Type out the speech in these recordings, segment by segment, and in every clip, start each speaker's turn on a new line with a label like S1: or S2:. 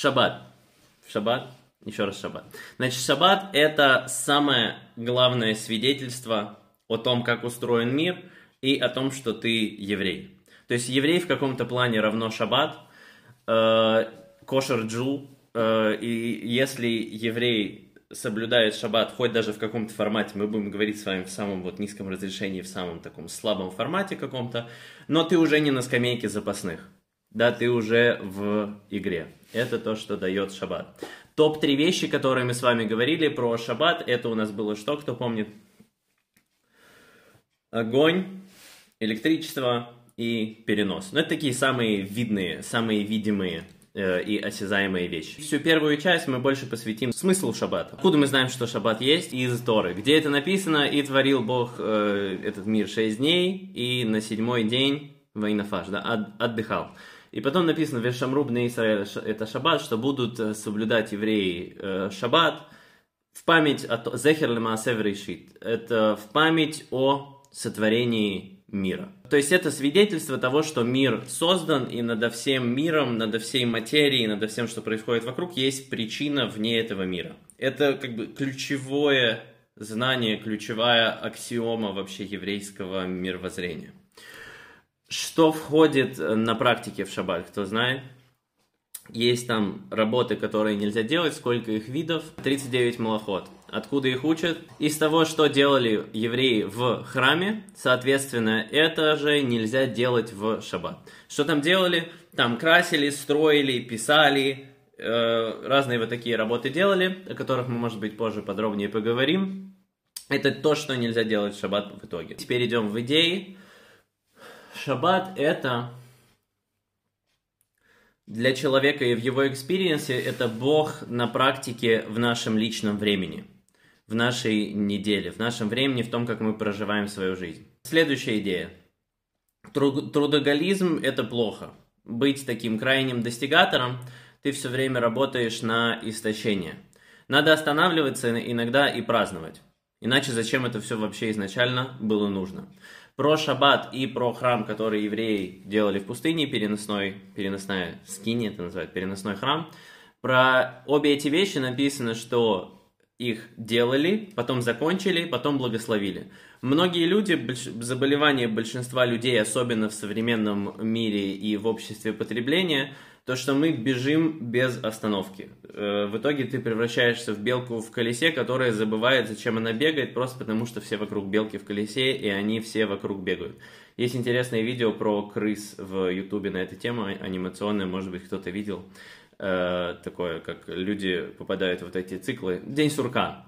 S1: Шаббат. Шаббат. Еще раз шаббат. Значит, шаббат – это самое главное свидетельство о том, как устроен мир, и о том, что ты еврей. То есть еврей в каком-то плане равно шаббат, э, кошер джул, э, и если еврей соблюдает шаббат, хоть даже в каком-то формате, мы будем говорить с вами в самом вот низком разрешении, в самом таком слабом формате каком-то, но ты уже не на скамейке запасных, да, ты уже в игре. Это то, что дает шаббат. Топ-3 вещи, которые мы с вами говорили про шаббат, это у нас было что, кто помнит? Огонь, электричество и перенос. Ну, это такие самые видные, самые видимые э, и осязаемые вещи. Всю первую часть мы больше посвятим смыслу шаббата. Откуда мы знаем, что шаббат есть? Из Торы. Где это написано? «И творил Бог э, этот мир шесть дней, и на седьмой день Вайнафаш, да, от, отдыхал». И потом написано «Вешамруб на Израиль» это шаббат, что будут э, соблюдать евреи э, шаббат в память о Зехер Лемаасев Это в память о сотворении мира. То есть это свидетельство того, что мир создан, и над всем миром, над всей материей, над всем, что происходит вокруг, есть причина вне этого мира. Это как бы ключевое знание, ключевая аксиома вообще еврейского мировоззрения. Что входит на практике в шаббат, кто знает? Есть там работы, которые нельзя делать, сколько их видов? 39 малоход. Откуда их учат? Из того, что делали евреи в храме, соответственно, это же нельзя делать в шаббат. Что там делали? Там красили, строили, писали, э, разные вот такие работы делали, о которых мы, может быть, позже подробнее поговорим. Это то, что нельзя делать в шаббат в итоге. Теперь идем в идеи. Шаббат это для человека и в его experience е это Бог на практике в нашем личном времени – в нашей неделе, в нашем времени, в том, как мы проживаем свою жизнь. Следующая идея. Трудоголизм – это плохо. Быть таким крайним достигатором, ты все время работаешь на истощение. Надо останавливаться иногда и праздновать. Иначе зачем это все вообще изначально было нужно? Про шаббат и про храм, который евреи делали в пустыне, переносной, переносная скини, это называют переносной храм, про обе эти вещи написано, что их делали, потом закончили, потом благословили. Многие люди, заболевания большинства людей, особенно в современном мире и в обществе потребления, то, что мы бежим без остановки. Э, в итоге ты превращаешься в белку в колесе, которая забывает, зачем она бегает, просто потому что все вокруг белки в колесе, и они все вокруг бегают. Есть интересное видео про крыс в ютубе на эту тему, анимационное, может быть, кто-то видел э, такое, как люди попадают в вот эти циклы. День сурка.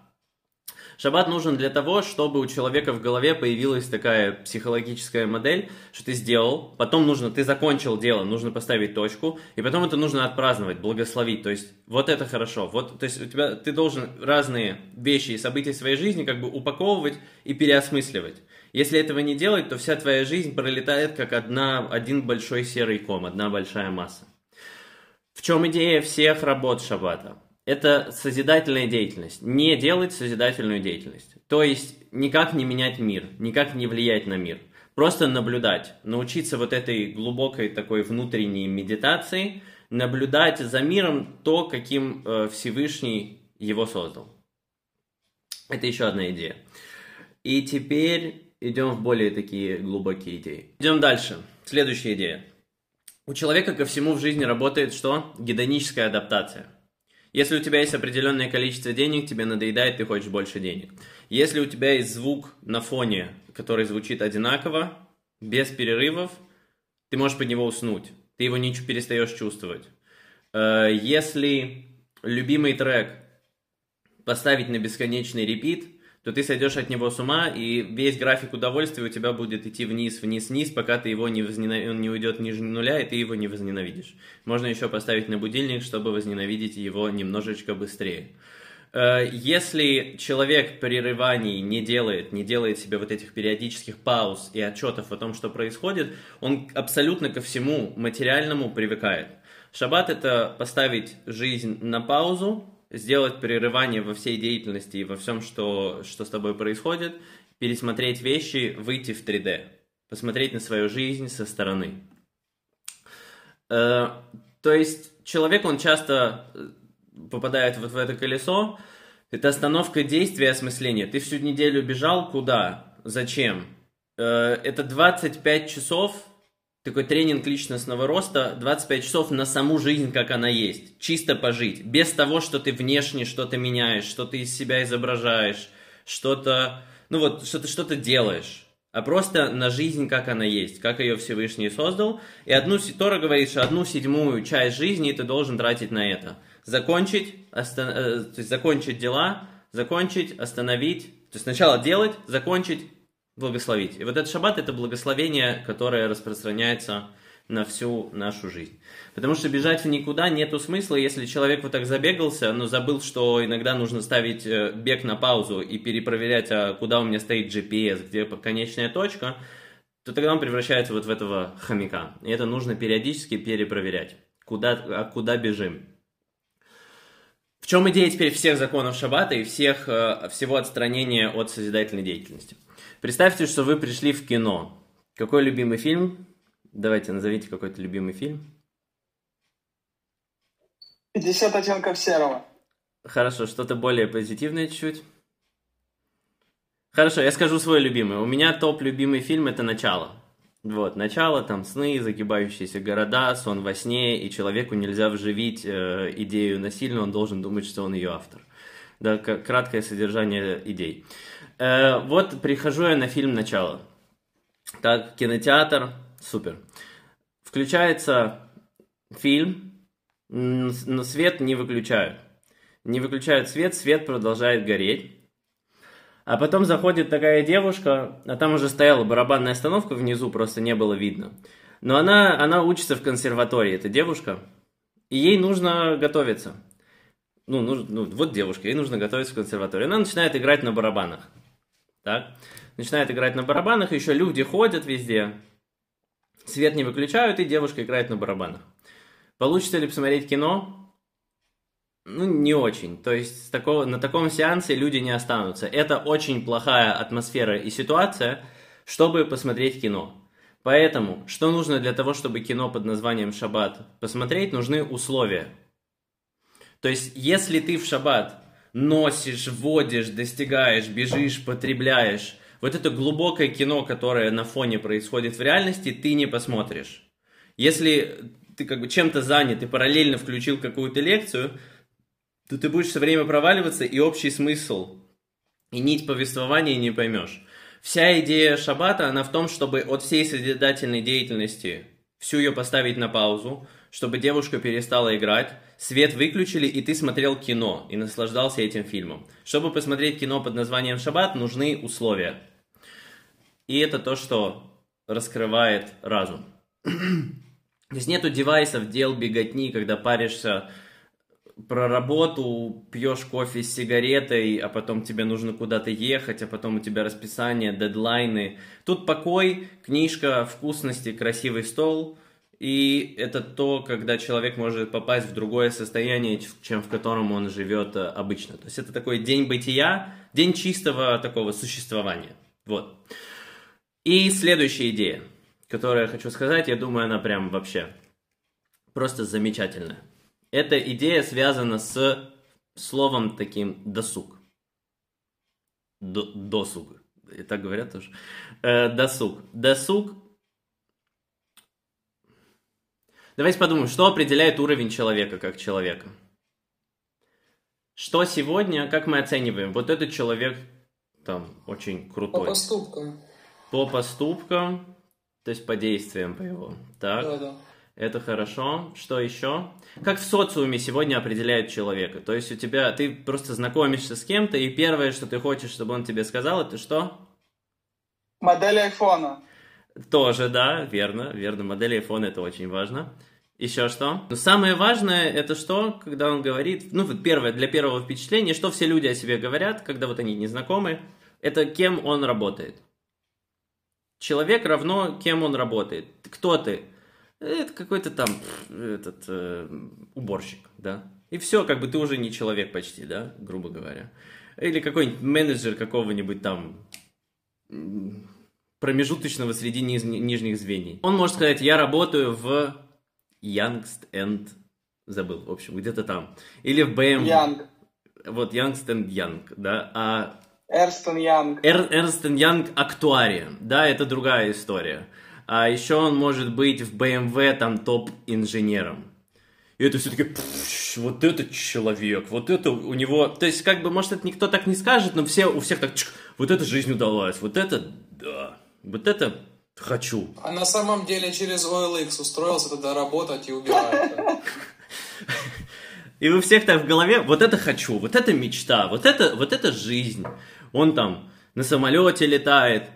S1: Шаббат нужен для того, чтобы у человека в голове появилась такая психологическая модель, что ты сделал, потом нужно, ты закончил дело, нужно поставить точку, и потом это нужно отпраздновать, благословить. То есть вот это хорошо. Вот, то есть у тебя, ты должен разные вещи и события своей жизни как бы упаковывать и переосмысливать. Если этого не делать, то вся твоя жизнь пролетает как одна, один большой серый ком, одна большая масса. В чем идея всех работ шаббата? Это созидательная деятельность. Не делать созидательную деятельность. То есть никак не менять мир, никак не влиять на мир. Просто наблюдать, научиться вот этой глубокой такой внутренней медитации, наблюдать за миром то, каким э, Всевышний его создал. Это еще одна идея. И теперь идем в более такие глубокие идеи. Идем дальше. Следующая идея. У человека ко всему в жизни работает что? Гедоническая адаптация. Если у тебя есть определенное количество денег, тебе надоедает, ты хочешь больше денег. Если у тебя есть звук на фоне, который звучит одинаково, без перерывов, ты можешь под него уснуть. Ты его не перестаешь чувствовать. Э, если любимый трек поставить на бесконечный репит, то ты сойдешь от него с ума, и весь график удовольствия у тебя будет идти вниз, вниз, вниз, пока ты его не возненав... он не уйдет ниже нуля, и ты его не возненавидишь. Можно еще поставить на будильник, чтобы возненавидеть его немножечко быстрее. Э, если человек прерываний не делает, не делает себе вот этих периодических пауз и отчетов о том, что происходит, он абсолютно ко всему материальному привыкает. Шаббат – это поставить жизнь на паузу, сделать прерывание во всей деятельности и во всем, что, что с тобой происходит, пересмотреть вещи, выйти в 3D, посмотреть на свою жизнь со стороны. Э, то есть человек, он часто э, попадает вот в это колесо, это остановка действия, осмысления. Ты всю неделю бежал, куда? Зачем? Э, это 25 часов, такой тренинг личностного роста, 25 часов на саму жизнь, как она есть. Чисто пожить. Без того, что ты внешне что-то меняешь, что ты из себя изображаешь, что-то, ну вот, что ты что-то делаешь а просто на жизнь, как она есть, как ее Всевышний создал. И одну, Тора говорит, что одну седьмую часть жизни ты должен тратить на это. Закончить, остан... Э, то есть закончить дела, закончить, остановить. То есть сначала делать, закончить, благословить. И вот этот шаббат это благословение, которое распространяется на всю нашу жизнь. Потому что бежать в никуда нету смысла, если человек вот так забегался, но забыл, что иногда нужно ставить э, бег на паузу и перепроверять, а куда у меня стоит GPS, где конечная точка, то тогда он превращается вот в этого хомяка. И это нужно периодически перепроверять, куда, а куда бежим. В чем идея теперь всех законов шаббата и всех, э, всего отстранения от созидательной деятельности? Представьте, что вы пришли в кино. Какой любимый фильм Давайте, назовите какой-то любимый фильм.
S2: 50 оттенков серого.
S1: Хорошо, что-то более позитивное чуть-чуть. Хорошо, я скажу свой любимый. У меня топ любимый фильм это «Начало». Вот, начало, там сны, загибающиеся города, сон во сне, и человеку нельзя вживить э, идею насильно, он должен думать, что он ее автор. Да, краткое содержание идей. Э, вот прихожу я на фильм «Начало». Так, кинотеатр, Супер. Включается фильм, но свет не выключают. Не выключают свет, свет продолжает гореть. А потом заходит такая девушка, а там уже стояла барабанная остановка внизу, просто не было видно. Но она, она учится в консерватории, эта девушка, и ей нужно готовиться. Ну, нужно, ну, вот девушка, ей нужно готовиться в консерватории. Она начинает играть на барабанах. Так? Начинает играть на барабанах, еще люди ходят везде. Свет не выключают, и девушка играет на барабанах. Получится ли посмотреть кино? Ну, не очень. То есть такого, на таком сеансе люди не останутся. Это очень плохая атмосфера и ситуация, чтобы посмотреть кино. Поэтому, что нужно для того, чтобы кино под названием «Шаббат» посмотреть, нужны условия. То есть, если ты в шаббат носишь, водишь, достигаешь, бежишь, потребляешь, вот это глубокое кино, которое на фоне происходит в реальности, ты не посмотришь. Если ты как бы чем-то занят и параллельно включил какую-то лекцию, то ты будешь все время проваливаться и общий смысл и нить повествования не поймешь. Вся идея шаббата, она в том, чтобы от всей созидательной деятельности всю ее поставить на паузу, чтобы девушка перестала играть, свет выключили, и ты смотрел кино и наслаждался этим фильмом. Чтобы посмотреть кино под названием «Шаббат», нужны условия. И это то, что раскрывает разум. То есть нету девайсов, дел, беготни, когда паришься про работу, пьешь кофе с сигаретой, а потом тебе нужно куда-то ехать, а потом у тебя расписание, дедлайны. Тут покой, книжка, вкусности, красивый стол. И это то, когда человек может попасть в другое состояние, чем в котором он живет э, обычно. То есть это такой день бытия, день чистого такого существования. Вот. И следующая идея, которую я хочу сказать, я думаю, она прям вообще просто замечательная. Эта идея связана с словом таким «досуг». До, досуг. И так говорят тоже. Э, досуг. Досуг. Давайте подумаем, что определяет уровень человека как человека. Что сегодня, как мы оцениваем? Вот этот человек там очень крутой.
S2: По поступкам.
S1: По поступкам, то есть по действиям по его. Так. Да, да. Это хорошо. Что еще? Как в социуме сегодня определяют человека? То есть у тебя, ты просто знакомишься с кем-то, и первое, что ты хочешь, чтобы он тебе сказал, это что?
S2: Модель айфона.
S1: Тоже, да, верно, верно. Модель айфона это очень важно. Еще что? Но самое важное это что, когда он говорит, ну вот первое, для первого впечатления, что все люди о себе говорят, когда вот они незнакомы, это кем он работает. Человек равно кем он работает. Кто ты? Это какой-то там этот э, уборщик, да. И все, как бы ты уже не человек почти, да, грубо говоря. Или какой-нибудь менеджер какого-нибудь там промежуточного среди нижних звеньев. Он может сказать, я работаю в Youngst and забыл, в общем, где-то там. Или в BMW.
S2: Young.
S1: Вот Ernst & Young, да. А
S2: Ernst & Young.
S1: Эр, Ernst & Young Актуария, да, это другая история. А еще он может быть в BMW там топ-инженером. И это все-таки, вот этот человек, вот это у него... То есть, как бы, может, это никто так не скажет, но все, у всех так, чик, вот эта жизнь удалась, вот это, да, вот это хочу.
S3: А на самом деле через OLX устроился туда работать и убирает.
S1: И у всех так в голове, вот это хочу, вот это мечта, вот это, вот это жизнь. Он там на самолете летает,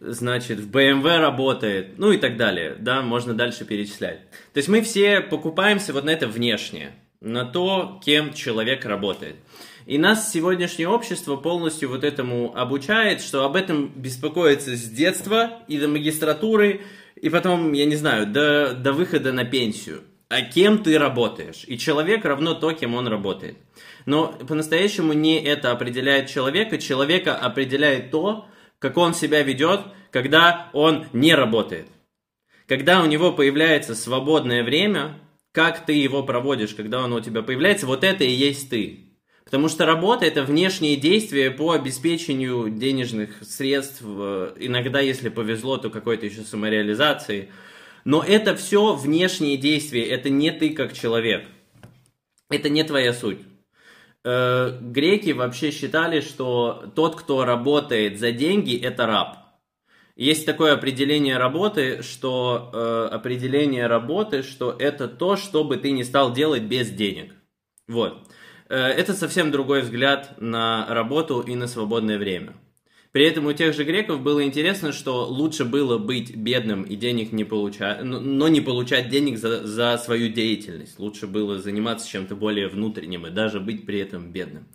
S1: значит, в BMW работает, ну и так далее, да, можно дальше перечислять. То есть мы все покупаемся вот на это внешнее, на то, кем человек работает. И нас сегодняшнее общество полностью вот этому обучает, что об этом беспокоится с детства и до магистратуры, и потом, я не знаю, до, до выхода на пенсию. А кем ты работаешь? И человек равно то, кем он работает. Но по-настоящему не это определяет человека, человека определяет то, как он себя ведет, когда он не работает. Когда у него появляется свободное время, как ты его проводишь, когда оно у тебя появляется, вот это и есть ты. Потому что работа это внешние действия по обеспечению денежных средств, э, иногда, если повезло, то какой-то еще самореализации. Но это все внешние действия, это не ты как человек. Это не твоя суть. Э, греки вообще считали, что тот, кто работает за деньги, это раб. Есть такое определение работы, что э, определение работы, что это то, что бы ты не стал делать без денег. Вот. Э, это совсем другой взгляд на работу и на свободное время. При этом у тех же греков было интересно, что лучше было быть бедным и денег не получать, но не получать денег за, за свою деятельность. Лучше было заниматься чем-то более внутренним и даже быть при этом бедным.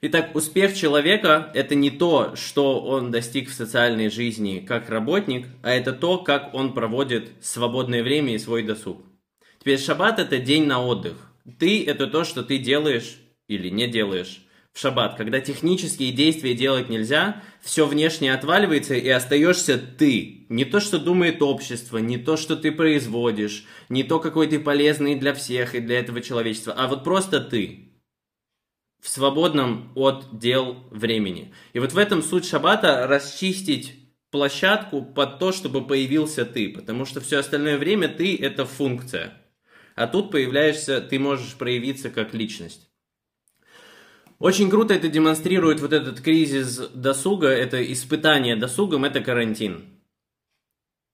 S1: Итак, успех человека – это не то, что он достиг в социальной жизни как работник, а это то, как он проводит свободное время и свой досуг. Теперь шаббат – это день на отдых. Ты – это то, что ты делаешь или не делаешь в шаббат, когда технические действия делать нельзя, все внешне отваливается и остаешься ты. Не то, что думает общество, не то, что ты производишь, не то, какой ты полезный для всех и для этого человечества, а вот просто ты в свободном от дел времени. И вот в этом суть шаббата расчистить площадку под то, чтобы появился ты, потому что все остальное время ты это функция. А тут появляешься, ты можешь проявиться как личность. Очень круто это демонстрирует вот этот кризис досуга, это испытание досугом, это карантин.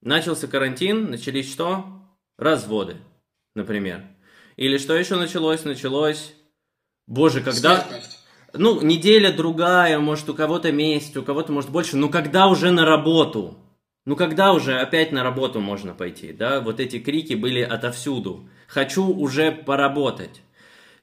S1: Начался карантин, начались что? Разводы, например. Или что еще началось? Началось, боже, когда...
S3: Смертность.
S1: Ну, неделя другая, может, у кого-то месяц, у кого-то, может, больше. Ну, когда уже на работу? Ну, когда уже опять на работу можно пойти, да? Вот эти крики были отовсюду. Хочу уже поработать.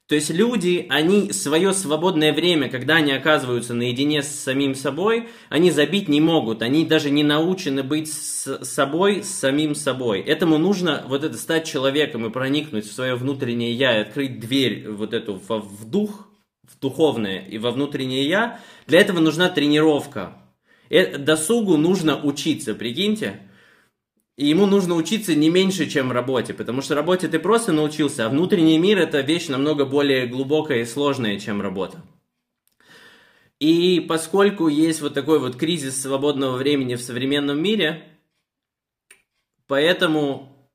S1: То есть люди, они свое свободное время, когда они оказываются наедине с самим собой, они забить не могут. Они даже не научены быть с собой, с самим собой. Этому нужно вот это стать человеком и проникнуть в свое внутреннее я, и открыть дверь вот эту в, в дух, в духовное и во внутреннее я. Для этого нужна тренировка. Э, досугу нужно учиться, прикиньте. И ему нужно учиться не меньше, чем работе, потому что работе ты просто научился, а внутренний мир это вещь намного более глубокая и сложная, чем работа. И поскольку есть вот такой вот кризис свободного времени в современном мире, поэтому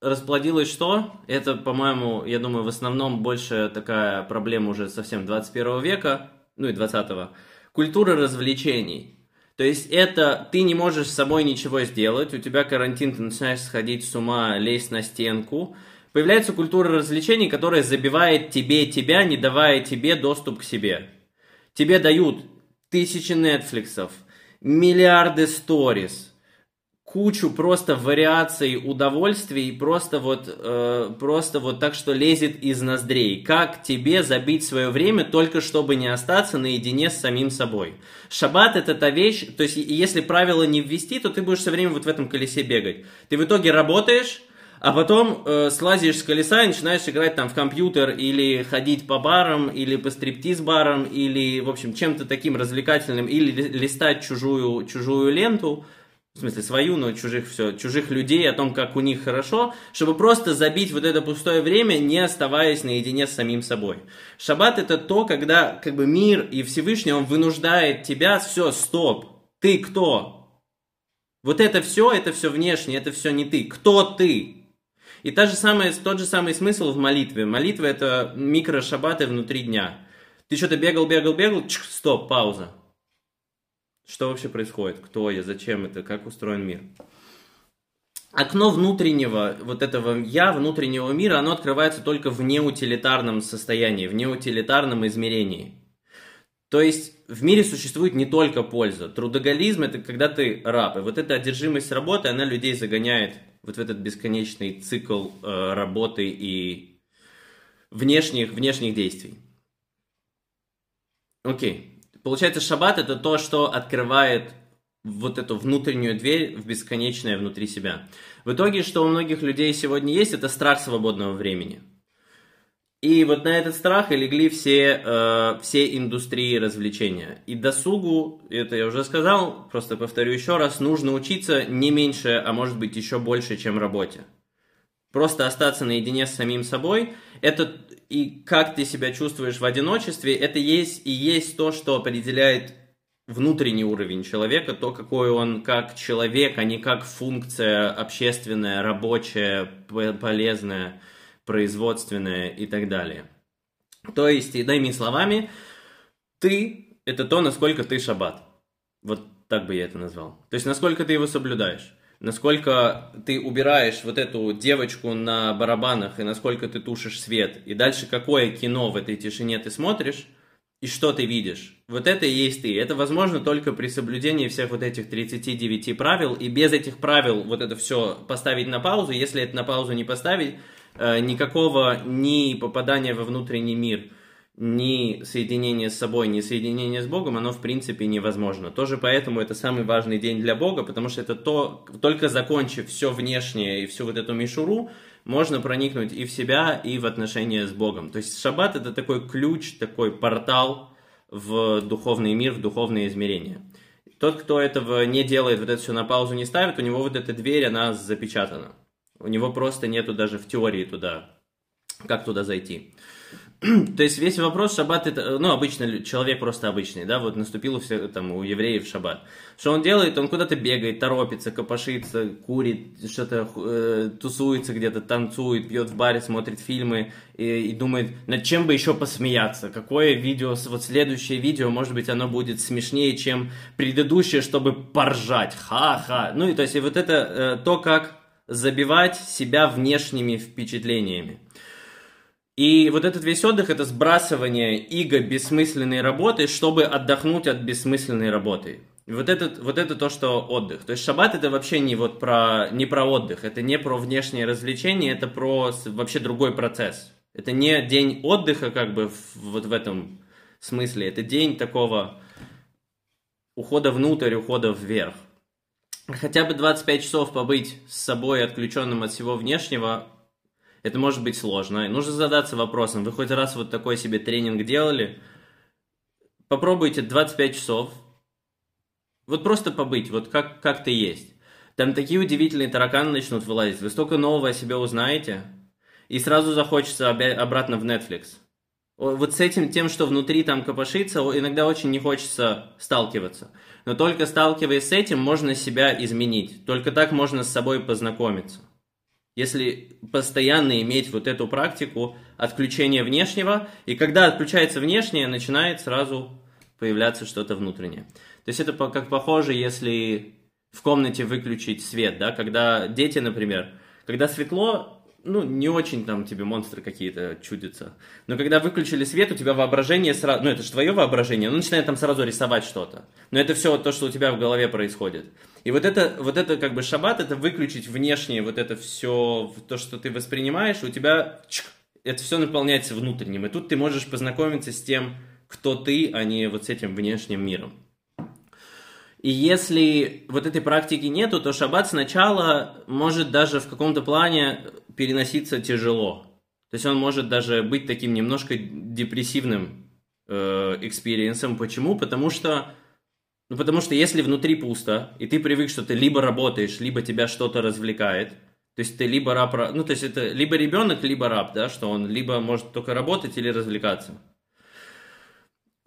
S1: расплодилось что? Это, по-моему, я думаю, в основном больше такая проблема уже совсем 21 века, ну и 20-го. Культура развлечений – то есть это ты не можешь с собой ничего сделать, у тебя карантин, ты начинаешь сходить с ума, лезть на стенку. Появляется культура развлечений, которая забивает тебе тебя, не давая тебе доступ к себе. Тебе дают тысячи Нетфликсов, миллиарды сторис, кучу просто вариаций удовольствий, просто вот, э, просто вот так, что лезет из ноздрей. Как тебе забить свое время только чтобы не остаться наедине с самим собой? Шаббат это та вещь, то есть если правила не ввести, то ты будешь все время вот в этом колесе бегать. Ты в итоге работаешь, а потом э, слазишь с колеса и начинаешь играть там в компьютер или ходить по барам, или по стриптиз-барам, или, в общем, чем-то таким развлекательным, или листать чужую, чужую ленту – в смысле свою, но чужих все, чужих людей, о том, как у них хорошо, чтобы просто забить вот это пустое время, не оставаясь наедине с самим собой. Шаббат это то, когда как бы мир и Всевышний, он вынуждает тебя, все, стоп, ты кто? Вот это все, это все внешнее, это все не ты. Кто ты? И та же самая, тот же самый смысл в молитве. Молитва это микрошабаты внутри дня. Ты что-то бегал, бегал, бегал, чик, стоп, пауза. Что вообще происходит? Кто я? Зачем это? Как устроен мир? Окно внутреннего, вот этого я, внутреннего мира, оно открывается только в неутилитарном состоянии, в неутилитарном измерении. То есть в мире существует не только польза. Трудоголизм это когда ты раб. И вот эта одержимость работы, она людей загоняет вот в этот бесконечный цикл э, работы и внешних, внешних действий. Окей. Получается, шаббат это то, что открывает вот эту внутреннюю дверь в бесконечное внутри себя. В итоге, что у многих людей сегодня есть, это страх свободного времени. И вот на этот страх и легли все, э, все индустрии развлечения. И досугу, это я уже сказал, просто повторю еще раз, нужно учиться не меньше, а может быть еще больше, чем работе. Просто остаться наедине с самим собой, это и как ты себя чувствуешь в одиночестве, это есть и есть то, что определяет внутренний уровень человека, то, какой он как человек, а не как функция общественная, рабочая, полезная, производственная и так далее. То есть, иными словами, ты – это то, насколько ты шаббат. Вот так бы я это назвал. То есть, насколько ты его соблюдаешь насколько ты убираешь вот эту девочку на барабанах и насколько ты тушишь свет, и дальше какое кино в этой тишине ты смотришь, и что ты видишь. Вот это и есть ты. Это возможно только при соблюдении всех вот этих 39 правил, и без этих правил вот это все поставить на паузу. Если это на паузу не поставить, э, никакого ни попадания во внутренний мир – ни соединение с собой, ни соединение с Богом, оно в принципе невозможно. Тоже поэтому это самый важный день для Бога, потому что это то, только закончив все внешнее и всю вот эту мишуру, можно проникнуть и в себя, и в отношения с Богом. То есть шаббат это такой ключ, такой портал в духовный мир, в духовные измерения. Тот, кто этого не делает, вот это все на паузу не ставит, у него вот эта дверь, она запечатана. У него просто нету даже в теории туда, как туда зайти. То есть весь вопрос шаббат, это, ну, обычно человек просто обычный, да, вот наступил у, всех, там, у евреев шаббат. Что он делает? Он куда-то бегает, торопится, копошится, курит, что-то э, тусуется где-то, танцует, пьет в баре, смотрит фильмы и, и думает, над чем бы еще посмеяться, какое видео, вот следующее видео, может быть, оно будет смешнее, чем предыдущее, чтобы поржать, ха-ха. Ну, и то есть и вот это э, то, как забивать себя внешними впечатлениями. И вот этот весь отдых – это сбрасывание иго бессмысленной работы, чтобы отдохнуть от бессмысленной работы. Вот, этот, вот это то, что отдых. То есть шаббат это вообще не, вот про, не про отдых, это не про внешнее развлечение, это про вообще другой процесс. Это не день отдыха как бы в, вот в этом смысле, это день такого ухода внутрь, ухода вверх. Хотя бы 25 часов побыть с собой, отключенным от всего внешнего, это может быть сложно. нужно задаться вопросом, вы хоть раз вот такой себе тренинг делали? Попробуйте 25 часов. Вот просто побыть, вот как, как ты есть. Там такие удивительные тараканы начнут вылазить. Вы столько нового о себе узнаете, и сразу захочется обратно в Netflix. Вот с этим, тем, что внутри там копошится, иногда очень не хочется сталкиваться. Но только сталкиваясь с этим, можно себя изменить. Только так можно с собой познакомиться если постоянно иметь вот эту практику отключения внешнего, и когда отключается внешнее, начинает сразу появляться что-то внутреннее. То есть это как похоже, если в комнате выключить свет, да, когда дети, например, когда светло, ну, не очень там тебе монстры какие-то чудятся. Но когда выключили свет, у тебя воображение сразу, ну, это же твое воображение, оно начинает там сразу рисовать что-то. Но это все то, что у тебя в голове происходит. И вот это, вот это как бы шаббат, это выключить внешнее, вот это все, то, что ты воспринимаешь, у тебя чик, это все наполняется внутренним. И тут ты можешь познакомиться с тем, кто ты, а не вот с этим внешним миром. И если вот этой практики нету, то шаббат сначала может даже в каком-то плане переноситься тяжело. То есть он может даже быть таким немножко депрессивным э, experience ом. Почему? Потому что Ну, потому что если внутри пусто, и ты привык, что ты либо работаешь, либо тебя что-то развлекает, то есть ты либо раб, ну, то есть это либо ребенок, либо раб, да, что он либо может только работать или развлекаться.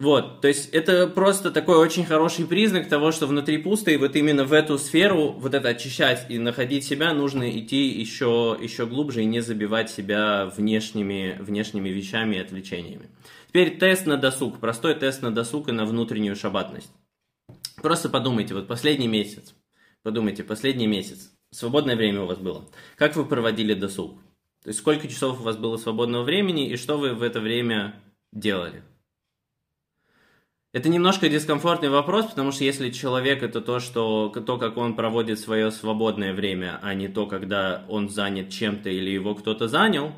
S1: Вот, то есть это просто такой очень хороший признак того, что внутри пусто, и вот именно в эту сферу вот это очищать и находить себя нужно идти еще, еще глубже и не забивать себя внешними, внешними вещами и отвлечениями. Теперь тест на досуг, простой тест на досуг и на внутреннюю шабатность. Просто подумайте, вот последний месяц, подумайте, последний месяц, свободное время у вас было. Как вы проводили досуг? То есть сколько часов у вас было свободного времени и что вы в это время делали? Это немножко дискомфортный вопрос, потому что если человек это то, что то, как он проводит свое свободное время, а не то, когда он занят чем-то или его кто-то занял,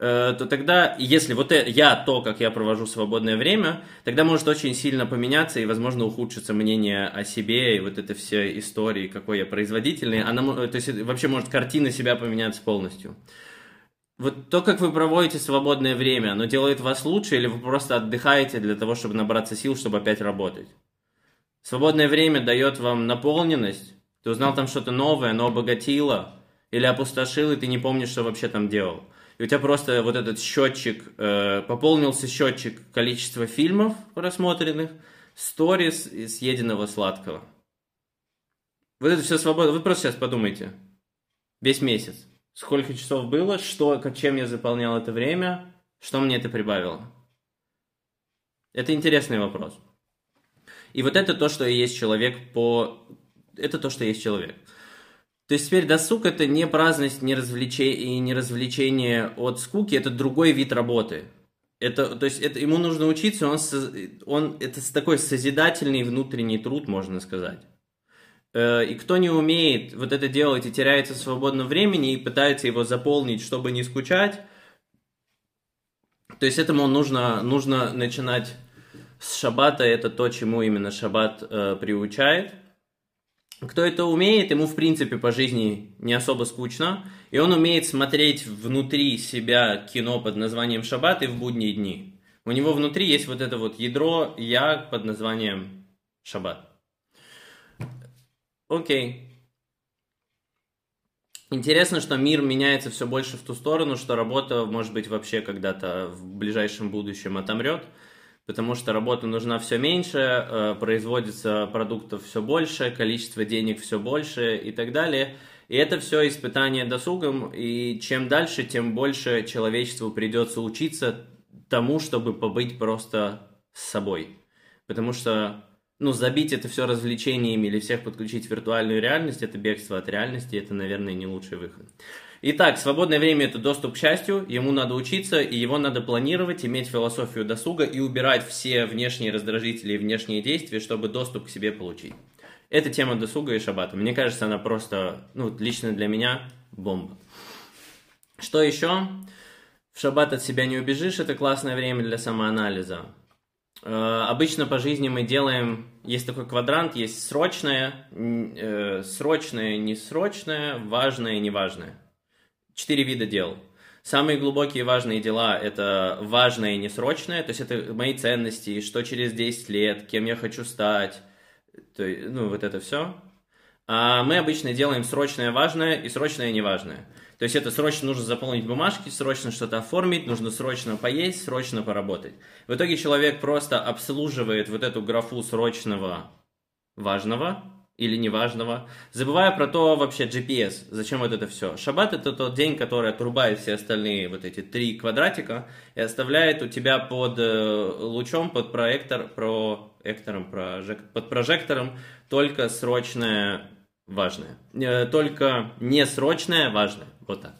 S1: э, то тогда, если вот я то, как я провожу свободное время, тогда может очень сильно поменяться и, возможно, ухудшится мнение о себе и вот это все истории, какой я производительный. Она, то есть вообще может картина себя поменяться полностью. Вот то, как вы проводите свободное время, оно делает вас лучше или вы просто отдыхаете для того, чтобы набраться сил, чтобы опять работать? Свободное время дает вам наполненность, ты узнал там что-то новое, оно обогатило, или опустошил, и ты не помнишь, что вообще там делал. И у тебя просто вот этот счетчик, э, пополнился счетчик количества фильмов просмотренных, сторис и съеденного сладкого. Вот это все свободно. Вы просто сейчас подумайте. Весь месяц сколько часов было, что, чем я заполнял это время, что мне это прибавило. Это интересный вопрос. И вот это то, что и есть человек по... Это то, что есть человек. То есть теперь досуг это не праздность, не развлечение, и не развлечение от скуки, это другой вид работы. Это, то есть это, ему нужно учиться, он, он, это такой созидательный внутренний труд, можно сказать. Э, и кто не умеет вот это делать и теряется в свободном времени и пытается его заполнить, чтобы не скучать, то есть этому нужно, нужно начинать с шаббата, это то, чему именно шаббат э, приучает. Кто это умеет, ему в принципе по жизни не особо скучно, и он умеет смотреть внутри себя кино под названием шаббат и в будние дни. У него внутри есть вот это вот ядро я под названием шаббат. Окей. Интересно, что мир меняется все больше в ту сторону, что работа, может быть, вообще когда-то в ближайшем будущем отомрет, потому что работа нужна все меньше, э, производится продуктов все больше, количество денег все больше и так далее. И это все испытание досугом, и чем дальше, тем больше человечеству придется учиться тому, чтобы побыть просто с собой. Потому что ну, забить это все развлечениями или всех подключить в виртуальную реальность, это бегство от реальности, это, наверное, не лучший выход. Итак, свободное время – это доступ к счастью, ему надо учиться, и его надо планировать, иметь философию досуга и убирать все внешние раздражители и внешние действия, чтобы доступ к себе получить. Это тема досуга и шаббата. Мне кажется, она просто, ну, лично для меня бомба. Что еще? В шаббат от себя не убежишь, это классное время для самоанализа. Э, обычно по жизни мы делаем, есть такой квадрант, есть срочное, э, срочное, несрочное, важное, неважное. Четыре вида дел. Самые глубокие важные дела – это важное и несрочное, то есть это мои ценности, что через 10 лет, кем я хочу стать, то, ну, вот это все. А мы обычно делаем срочное важное и срочное неважное. То есть это срочно нужно заполнить бумажки, срочно что-то оформить, нужно срочно поесть, срочно поработать. В итоге человек просто обслуживает вот эту графу срочного важного или неважного, забывая про то вообще GPS, зачем вот это все. Шаббат это тот день, который отрубает все остальные вот эти три квадратика и оставляет у тебя под э, лучом, под проектор, проектором, прожек, под прожектором только срочное важное. Э, только не срочное важное. Вот так.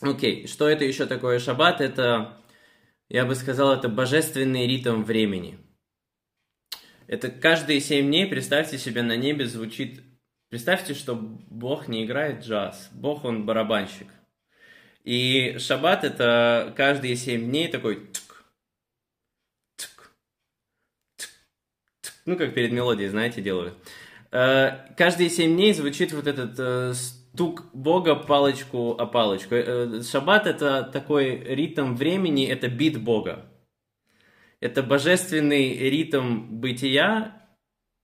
S1: Окей, что это еще такое шаббат? Это, я бы сказал, это божественный ритм времени. Это каждые семь дней, представьте себе, на небе звучит... Представьте, что Бог не играет джаз, Бог, он барабанщик. И шаббат это каждые семь дней такой... Ну, как перед мелодией, знаете, делают. Э, каждые семь дней звучит вот этот э, стук Бога палочку о палочку. Э, шаббат это такой ритм времени, это бит Бога. Это божественный ритм бытия,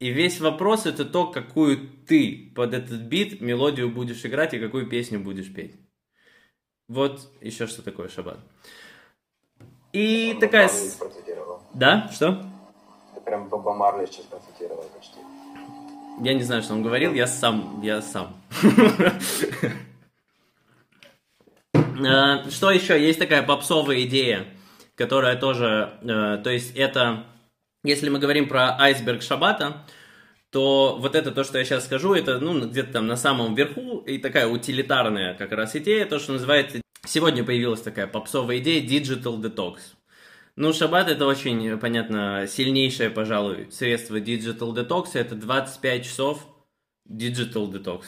S1: И весь вопрос это то, какую ты под этот бит мелодию будешь играть и какую песню будешь петь. Вот еще что такое шаббат. И
S4: Он
S1: такая... Да? Что?
S4: Ты прям Боба Марли сейчас процитировал почти.
S1: Я не знаю, что он говорил, я сам, я сам. Э, Что еще? Есть такая попсовая идея, которая тоже, э, то есть это, если мы говорим про айсберг Шабата, то вот это то, что я сейчас скажу, это ну, где-то там на самом верху, и такая утилитарная как раз идея, то, что называется, сегодня появилась такая попсовая идея Digital Detox. Ну, шаббат это очень, понятно, сильнейшее, пожалуй, средство Digital Detox, это 25 часов Digital Detox.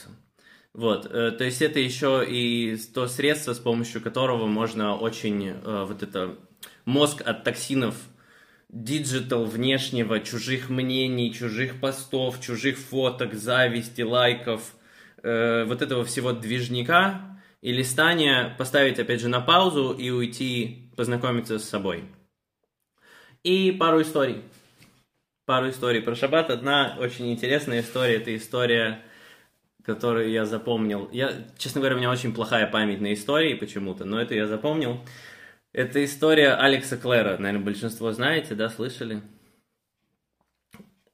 S1: Вот, э, то есть это еще и то средство, с помощью которого можно очень э, вот это мозг от токсинов digital внешнего, чужих мнений, чужих постов, чужих фоток, зависти, лайков, э, вот этого всего движника и листания поставить опять же на паузу и уйти познакомиться с собой. И пару историй. Пару историй про шаббат. Одна очень интересная история. Это история, которую я запомнил. Я, честно говоря, у меня очень плохая память на истории почему-то, но это я запомнил. Это история Алекса Клэра. Наверное, большинство знаете, да, слышали?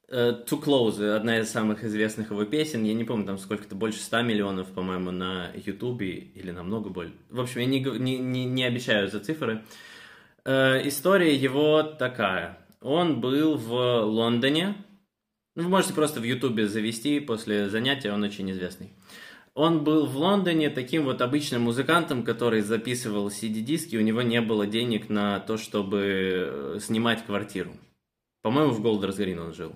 S1: Э, Too Close, одна из самых известных его песен. Я не помню, там сколько-то, больше 100 миллионов, по-моему, на Ютубе или намного больше. В общем, я не, не, не, не обещаю за цифры. Э, История его такая. Он был в Лондоне. Ну, Вы можете просто в Ютубе завести после занятия, он очень известный. Он был в Лондоне таким вот обычным музыкантом, который записывал CD-диски, у него не было денег на то, чтобы э, снимать квартиру. По-моему, в Голдерс Грин он жил.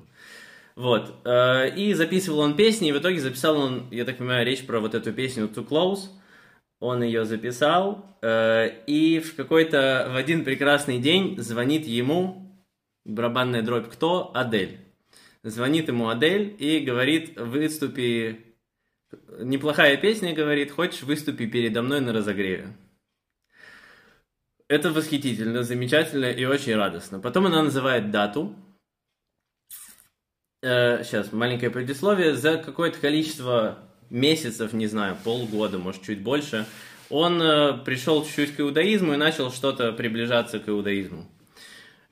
S1: Вот. э, И записывал он песни, и в итоге записал он, я так понимаю, речь про вот эту песню Too Close. Он ее записал, э, и в какой-то, в один прекрасный день звонит ему барабанная дробь кто? Адель. Звонит ему Адель и говорит, выступи, неплохая песня, говорит, хочешь выступи передо мной на разогреве. Это восхитительно, замечательно и очень радостно. Потом она называет дату. Э, сейчас, маленькое предисловие. За какое-то количество месяцев, не знаю, полгода, может, чуть больше, он э, пришел чуть-чуть к иудаизму и начал что-то приближаться к иудаизму.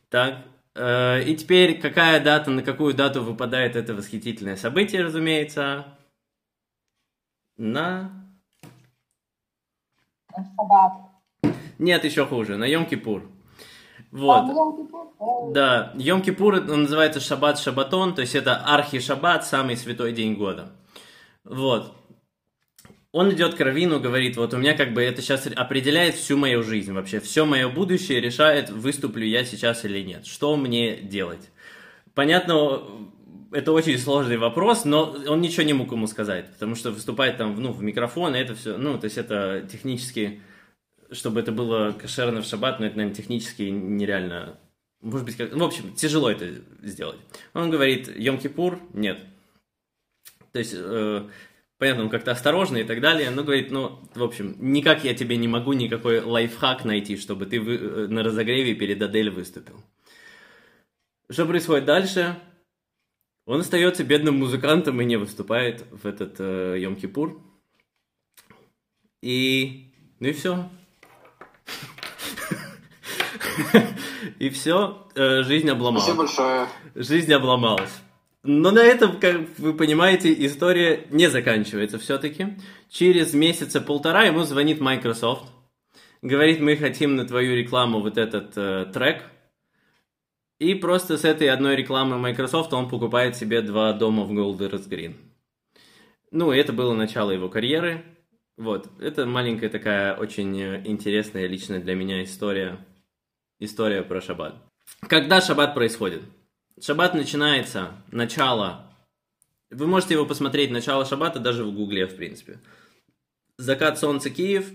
S1: Так, э, и теперь какая дата, на какую дату выпадает это восхитительное событие, разумеется? На...
S5: Шаббат.
S1: Нет, еще хуже, на Йом-Кипур.
S5: А,
S1: Вот.
S5: э,
S1: Да, Йом-Кипур называется Шаббат Шабатон, то есть это архи-шаббат, самый святой день года. Вот. Он идет к Равину, говорит, вот у меня как бы это сейчас определяет всю мою жизнь вообще, все мое будущее решает, выступлю я сейчас или нет, что мне делать. Понятно, это очень сложный вопрос, но он ничего не мог ему сказать, потому что выступать там ну, в микрофон, и это все, ну, то есть это технически, чтобы это было кошерно в шаббат, но это, наверное, технически нереально может быть, как... в общем, тяжело это сделать. Он говорит, Йом-Кипур, нет. То есть, э, понятно, он как-то осторожный и так далее, но говорит, ну, в общем, никак я тебе не могу никакой лайфхак найти, чтобы ты вы- э, на разогреве перед Адель выступил. Что происходит дальше? Он остается бедным музыкантом и не выступает в этот э, Йом-Кипур. И... Ну и все. И все, жизнь обломалась.
S2: Спасибо большое.
S1: Жизнь обломалась. Но на этом, как вы понимаете, история не заканчивается все-таки. Через месяца полтора ему звонит Microsoft. Говорит, мы хотим на твою рекламу вот этот э, трек. И просто с этой одной рекламы Microsoft он покупает себе два дома в Golders Green. Ну, это было начало его карьеры. Вот, это маленькая такая очень э, интересная лично для меня история. История про шаббат. Когда шаббат происходит? Шаббат начинается, начало. Вы можете его посмотреть, начало шаббата даже в гугле, в принципе. Закат солнца Киев,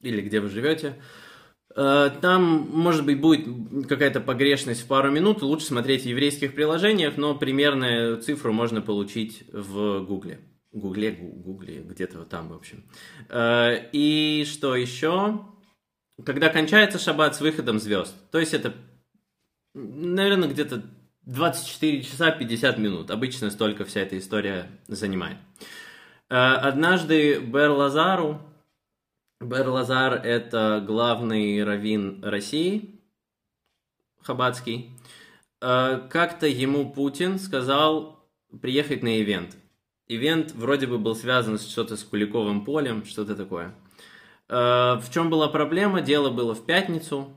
S1: или где вы живете. Э, Там, может быть, будет какая-то погрешность в пару минут. Лучше смотреть в еврейских приложениях, но примерную цифру можно получить в гугле. Гугле, гу- гугле, где-то вот там, в общем. Э, И что еще? Когда кончается шаббат с выходом звезд. То есть это, наверное, где-то 24 часа 50 минут. Обычно столько вся эта история занимает. Э, однажды Бер Лазару, Бер Лазар это главный раввин России, Хабадский, э, как-то ему Путин сказал приехать на ивент. Ивент вроде бы был связан с что-то с Куликовым полем, что-то такое. Э, в чем была проблема? Дело было в пятницу,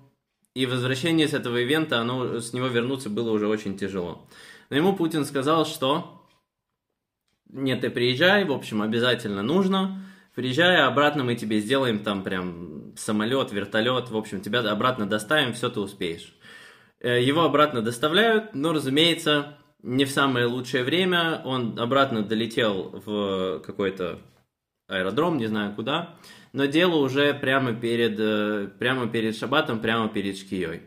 S1: и возвращение с этого ивента, оно, с него вернуться было уже очень тяжело. Но ему Путин сказал, что нет, ты приезжай, в общем, обязательно нужно. Приезжай, обратно мы тебе сделаем там прям самолет, вертолет, в общем, тебя обратно доставим, все ты успеешь. Э, его обратно доставляют, но, разумеется, не в самое лучшее время. Он обратно долетел в какой-то аэродром, не знаю куда, но дело уже прямо перед, э, прямо перед шабатом, прямо перед шкией.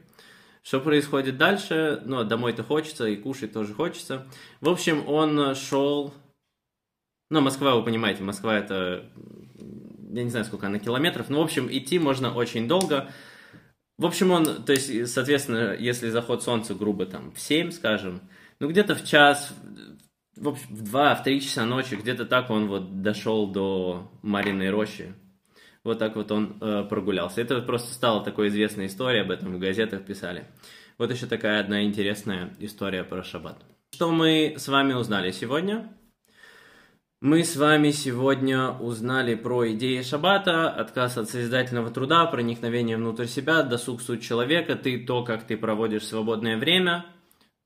S1: Что происходит дальше? Ну, домой-то хочется, и кушать тоже хочется. В общем, он шел... Ну, Москва, вы понимаете, Москва это... Я не знаю, сколько она километров, но, в общем, идти можно очень долго. В общем, он, то есть, соответственно, если заход солнца грубо там в 7, скажем, ну, где-то в час, в, общем, в 2, в 3 часа ночи, где-то так он вот дошел до Мариной рощи. Вот так вот он э, прогулялся. Это просто стала такой известной историей, об этом в газетах писали. Вот еще такая одна интересная история про шаббат. Что мы с вами узнали сегодня? Мы с вами сегодня узнали про идеи шаббата, отказ от созидательного труда, проникновение внутрь себя, досуг суть человека, ты то, как ты проводишь свободное время –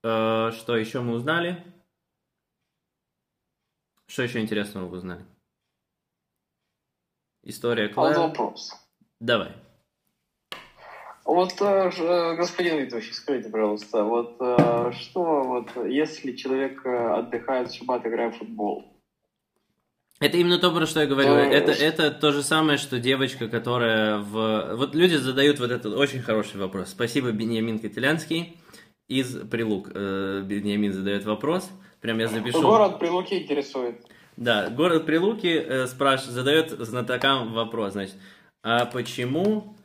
S1: Э, что еще мы узнали? Что еще интересного вы узнали? История
S2: А
S1: Клэр.
S2: вот вопрос.
S1: Давай.
S2: Вот, э, э, господин ведущий, скажите, пожалуйста, вот э, что, вот, если человек отдыхает в шаббат, играя в футбол,
S1: Это именно то, про что я говорю.
S2: Ну,
S1: Это, это то же самое, что девочка, которая в... Вот люди задают вот этот очень хороший вопрос. Спасибо, Беньямин Котелянский из Прилук. Беньямин задает вопрос. Прям я запишу.
S2: город Прилуки интересует.
S1: Да, город Прилуки э, спрашивает, задает знатокам вопрос, значит, а почему,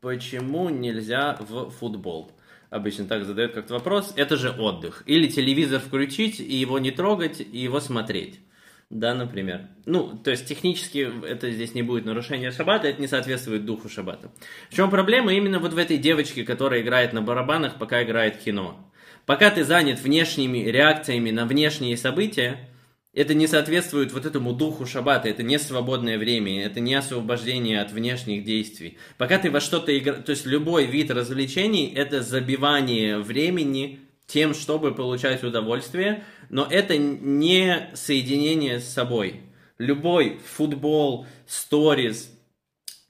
S1: почему нельзя в футбол? Обычно так задают как-то вопрос. Это же отдых. Или телевизор включить и его не трогать, и его смотреть. Да, например. Ну, то есть технически это здесь не будет нарушение шаббата, это не соответствует духу шаббата. В чем проблема? Именно вот в этой девочке, которая играет на барабанах, пока играет кино. Пока ты занят внешними реакциями на внешние события, это не соответствует вот этому духу шаббата, это не свободное время, это не освобождение от внешних действий. Пока ты во что-то играешь, то есть любой вид развлечений, это забивание времени тем, чтобы получать удовольствие, но это не соединение с собой. Любой футбол, сторис,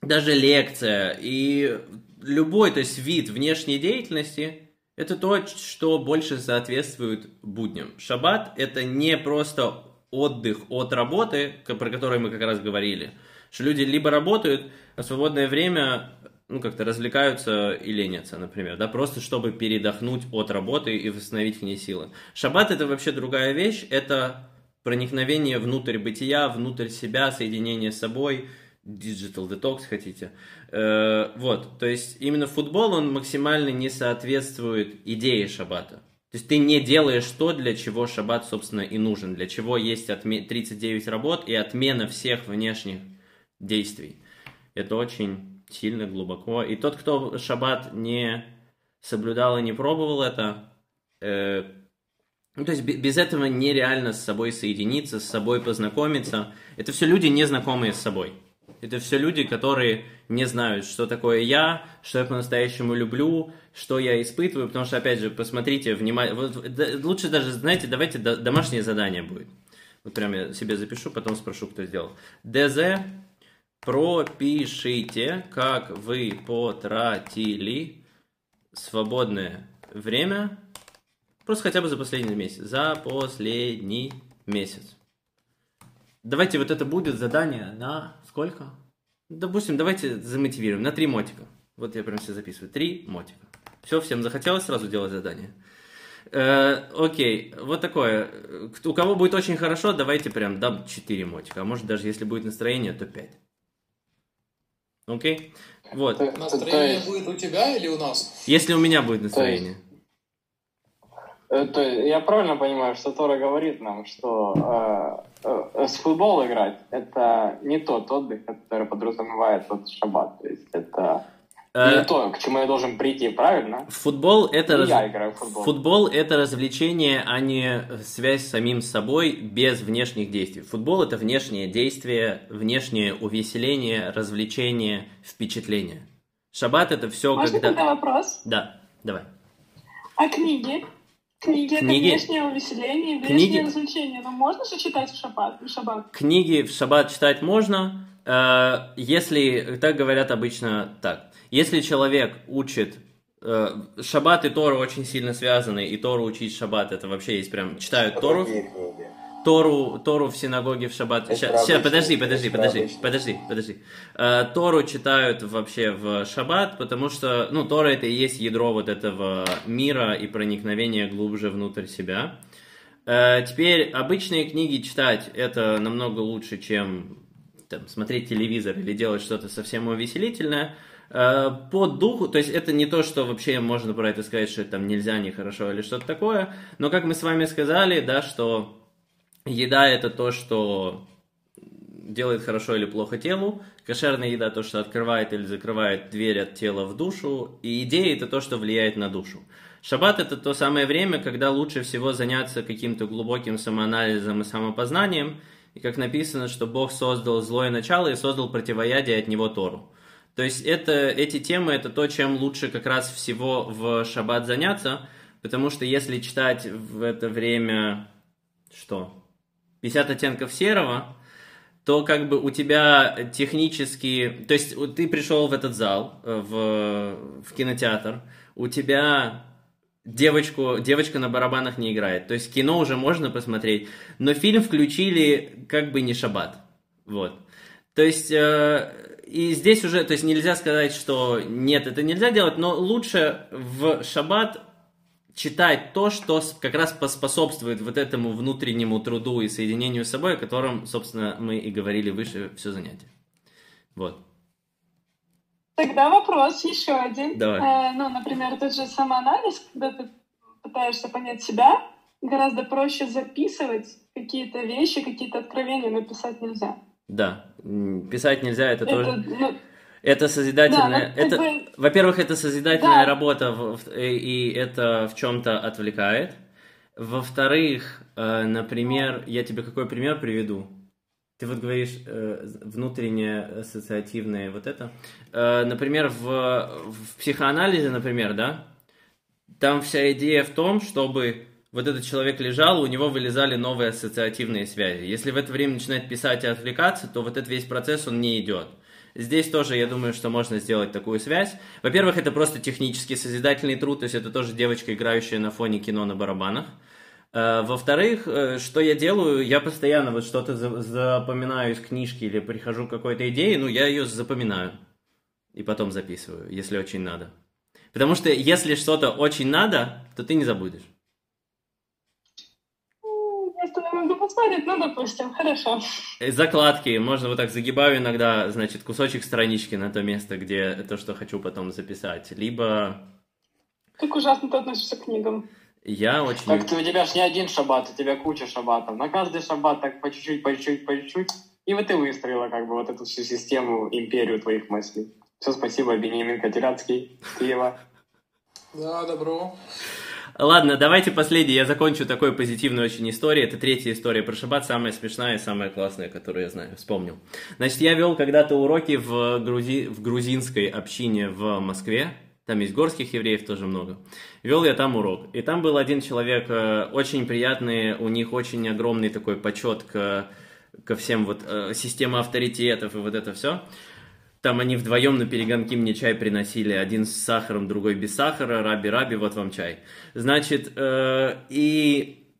S1: даже лекция и любой, то есть вид внешней деятельности, это то, что больше соответствует будням. Шаббат – это не просто отдых от работы, про который мы как раз говорили, что люди либо работают, а в свободное время ну, как-то развлекаются и ленятся, например, да, просто чтобы передохнуть от работы и восстановить к ней силы. Шаббат – это вообще другая вещь, это проникновение внутрь бытия, внутрь себя, соединение с собой, digital detox хотите. Э, вот, то есть именно футбол, он максимально не соответствует идее шаббата. То есть ты не делаешь то, для чего шаббат, собственно, и нужен, для чего есть отме- 39 работ и отмена всех внешних действий. Это очень сильно, глубоко. И тот, кто шаббат не соблюдал и не пробовал это, э, ну, то есть бе- без этого нереально с собой соединиться, с собой познакомиться. Это все люди, не знакомые с собой. Это все люди, которые не знают, что такое я, что я по-настоящему люблю, что я испытываю, потому что, опять же, посмотрите внимательно. лучше даже, знаете, давайте до- домашнее задание будет. Вот прям я себе запишу, потом спрошу, кто сделал. ДЗ, пропишите, как вы потратили свободное время Просто хотя бы за последний месяц. За последний месяц. Давайте вот это будет задание на сколько? Допустим, давайте замотивируем. На три мотика. Вот я прям все записываю. Три мотика. Все, всем захотелось сразу делать задание. Э, окей, вот такое. У кого будет очень хорошо, давайте прям дам 4 мотика. А может даже если будет настроение, то 5. Окей? Вот.
S3: Настроение будет у тебя или у нас?
S1: Если у меня будет настроение.
S2: Э, То есть я правильно понимаю, что Тора говорит нам, что э, э, с футбол играть это не тот отдых, который подразумевает вот шаббат. То есть это
S1: Э,
S2: не то, к чему я должен прийти, правильно?
S1: Футбол это, раз-
S2: я играю в футбол.
S1: футбол это развлечение, а не связь с самим собой без внешних действий. Футбол это внешнее действие, внешнее увеселение, развлечение, впечатление. Шаббат это все
S6: Можно
S1: когда...
S6: вопрос?
S1: Да, давай.
S6: А книги? Книги, это
S1: Книги?
S6: внешнее увеселение, внешнее
S1: Книги?
S6: развлечение. Но можно же читать в шаббат? В шаббат?
S1: Книги в шаббат читать можно, э, если, так говорят обычно так, если человек учит, э, шаббат и Тора очень сильно связаны, и Тору учить шаббат, это вообще есть прям, читают Тору,
S4: книги?
S1: Тору, Тору в синагоге в шаббат. Ща-
S4: обычные,
S1: подожди, подожди, подожди, подожди, подожди. Тору читают вообще в шаббат, потому что, ну, Тора это и есть ядро вот этого мира и проникновения глубже внутрь себя. Э, Теперь обычные книги читать это намного лучше, чем там, смотреть телевизор или делать что-то совсем увеселительное. Э, По духу, то есть это не то, что вообще можно про это сказать, что это там нельзя, нехорошо или что-то такое, но как мы с вами сказали, да, что еда это то, что делает хорошо или плохо телу, кошерная еда то, что открывает или закрывает дверь от тела в душу, и идея это то, что влияет на душу. Шаббат это то самое время, когда лучше всего заняться каким-то глубоким самоанализом и самопознанием, и как написано, что Бог создал злое начало и создал противоядие от него Тору. То есть это, эти темы это то, чем лучше как раз всего в шаббат заняться, потому что если читать в это время что? 50 оттенков серого, то как бы у тебя технически... То есть ты пришел в этот зал, э, в, в кинотеатр, у тебя девочку, девочка на барабанах не играет. То есть кино уже можно посмотреть, но фильм включили как бы не шаббат. Вот. То есть... э, и здесь уже, то есть нельзя сказать, что нет, это нельзя делать, но лучше в шаббат читать то, что как раз поспособствует вот этому внутреннему труду и соединению с собой, о котором, собственно, мы и говорили выше все занятие. Вот.
S6: Тогда вопрос еще один.
S1: Давай.
S6: Э, ну, например, тот же самоанализ, когда ты пытаешься понять себя, гораздо проще записывать какие-то вещи, какие-то откровения, написать нельзя.
S1: Да. Писать нельзя, это, тоже...
S6: ну,
S1: Это созидательная...
S6: Да,
S1: это...
S6: бы-
S1: Во-первых, это созидательная
S6: Да.
S1: работа, в- в- и это в чем-то отвлекает. Во-вторых, э, например, я тебе какой пример приведу? Ты вот говоришь э, внутреннее ассоциативное вот это. Э, например, в, в психоанализе, например, да, там вся идея в том, чтобы вот этот человек лежал, у него вылезали новые ассоциативные связи. Если в это время начинает писать и отвлекаться, то вот этот весь процесс, он не идет. Здесь тоже, я думаю, что можно сделать такую связь. Во-первых, это просто технически созидательный труд, то есть это тоже девочка, играющая на фоне кино на барабанах. Э, Во-вторых, э, что я делаю, я постоянно вот что-то за- запоминаю из книжки или прихожу к какой-то идее, ну, я ее запоминаю и потом записываю, если очень надо. Потому что если что-то очень надо, то ты не забудешь.
S6: м, я с поспорить, ну, допустим, хорошо.
S1: Закладки, можно вот так загибаю иногда, значит, кусочек странички на то место, где то, что хочу потом записать. Либо
S6: Как ужасно ты относишься к книгам.
S1: я очень...
S2: Так ты, у тебя ж не один шаббат, у тебя куча шаббатов. На каждый шаббат так по чуть-чуть, по чуть-чуть, по чуть-чуть. И вот ты выстроила как бы вот эту всю систему, империю твоих мыслей. Все, спасибо, Бенемин Катеряцкий, Киева.
S3: Да, добро.
S1: Ладно, давайте последний. Я закончу такой позитивной очень историей. Это третья история про шаббат, самая смешная и самая классная, которую я знаю. Вспомнил. Значит, я вел когда-то уроки в, грузи... в грузинской общине в Москве. Там есть горских евреев тоже много. Вел я там урок. И там был один человек, э, очень приятный, у них очень огромный такой почет к, ко всем вот э, система авторитетов и вот это все. Там они вдвоем на перегонки мне чай приносили. Один с сахаром, другой без сахара. Раби-раби, вот вам чай. Значит, э, и...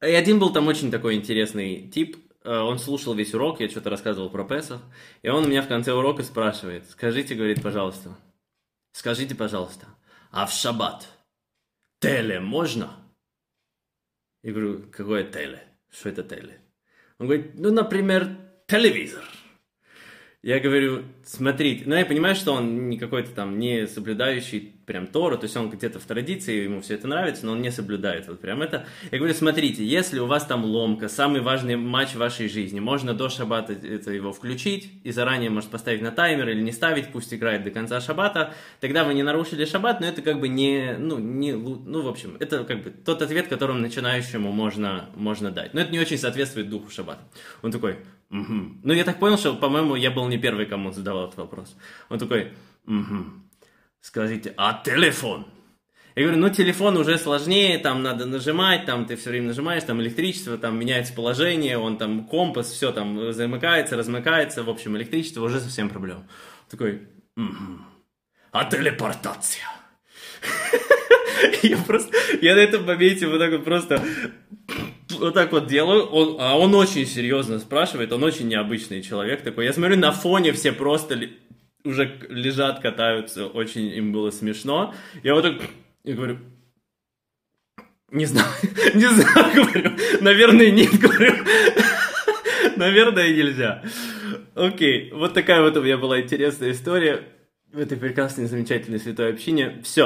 S1: и один был там очень такой интересный тип. Э, Он слушал весь урок, я что-то рассказывал про Песах. И он у меня в конце урока спрашивает. Скажите, говорит, пожалуйста. Скажите, пожалуйста, а в шаббат теле можно? Я говорю, какое теле? Что это теле? Он говорит, ну, например, телевизор. Я говорю, смотрите, ну я понимаю, что он не какой-то там не соблюдающий прям Тору, то есть он где-то в традиции, ему все это нравится, но он не соблюдает вот прям это. Я говорю, смотрите, если у вас там ломка, самый важный матч в вашей жизни, можно до шабата это его включить и заранее, может, поставить на таймер или не ставить, пусть играет до конца шабата, тогда вы не нарушили шаббат, но это как бы не, ну, не, ну, в общем, это как бы тот ответ, которым начинающему можно, можно дать. Но это не очень соответствует духу шаббата. Он такой, «Мгм». ну, я так понял, что, по-моему, я был не первый, кому задавал этот вопрос. Он такой, «Мгм. скажите, а телефон? Я говорю, ну телефон уже сложнее, там надо нажимать, там ты все время нажимаешь, там электричество, там меняется положение, он там компас, все там замыкается, размыкается, в общем, электричество уже совсем проблема. Такой, «Мгм. а телепортация? Я просто, я на этом моменте вот так вот просто вот так вот делаю, он, а он очень серьезно спрашивает, он очень необычный человек такой. Я смотрю, на фоне все просто ли- уже лежат, катаются, очень им было смешно. Я вот так, я говорю, не знаю, не знаю, говорю, наверное, нет, говорю. Наверное, нельзя. Окей, вот такая вот у меня была интересная история в этой прекрасной, замечательной святой общине. Все,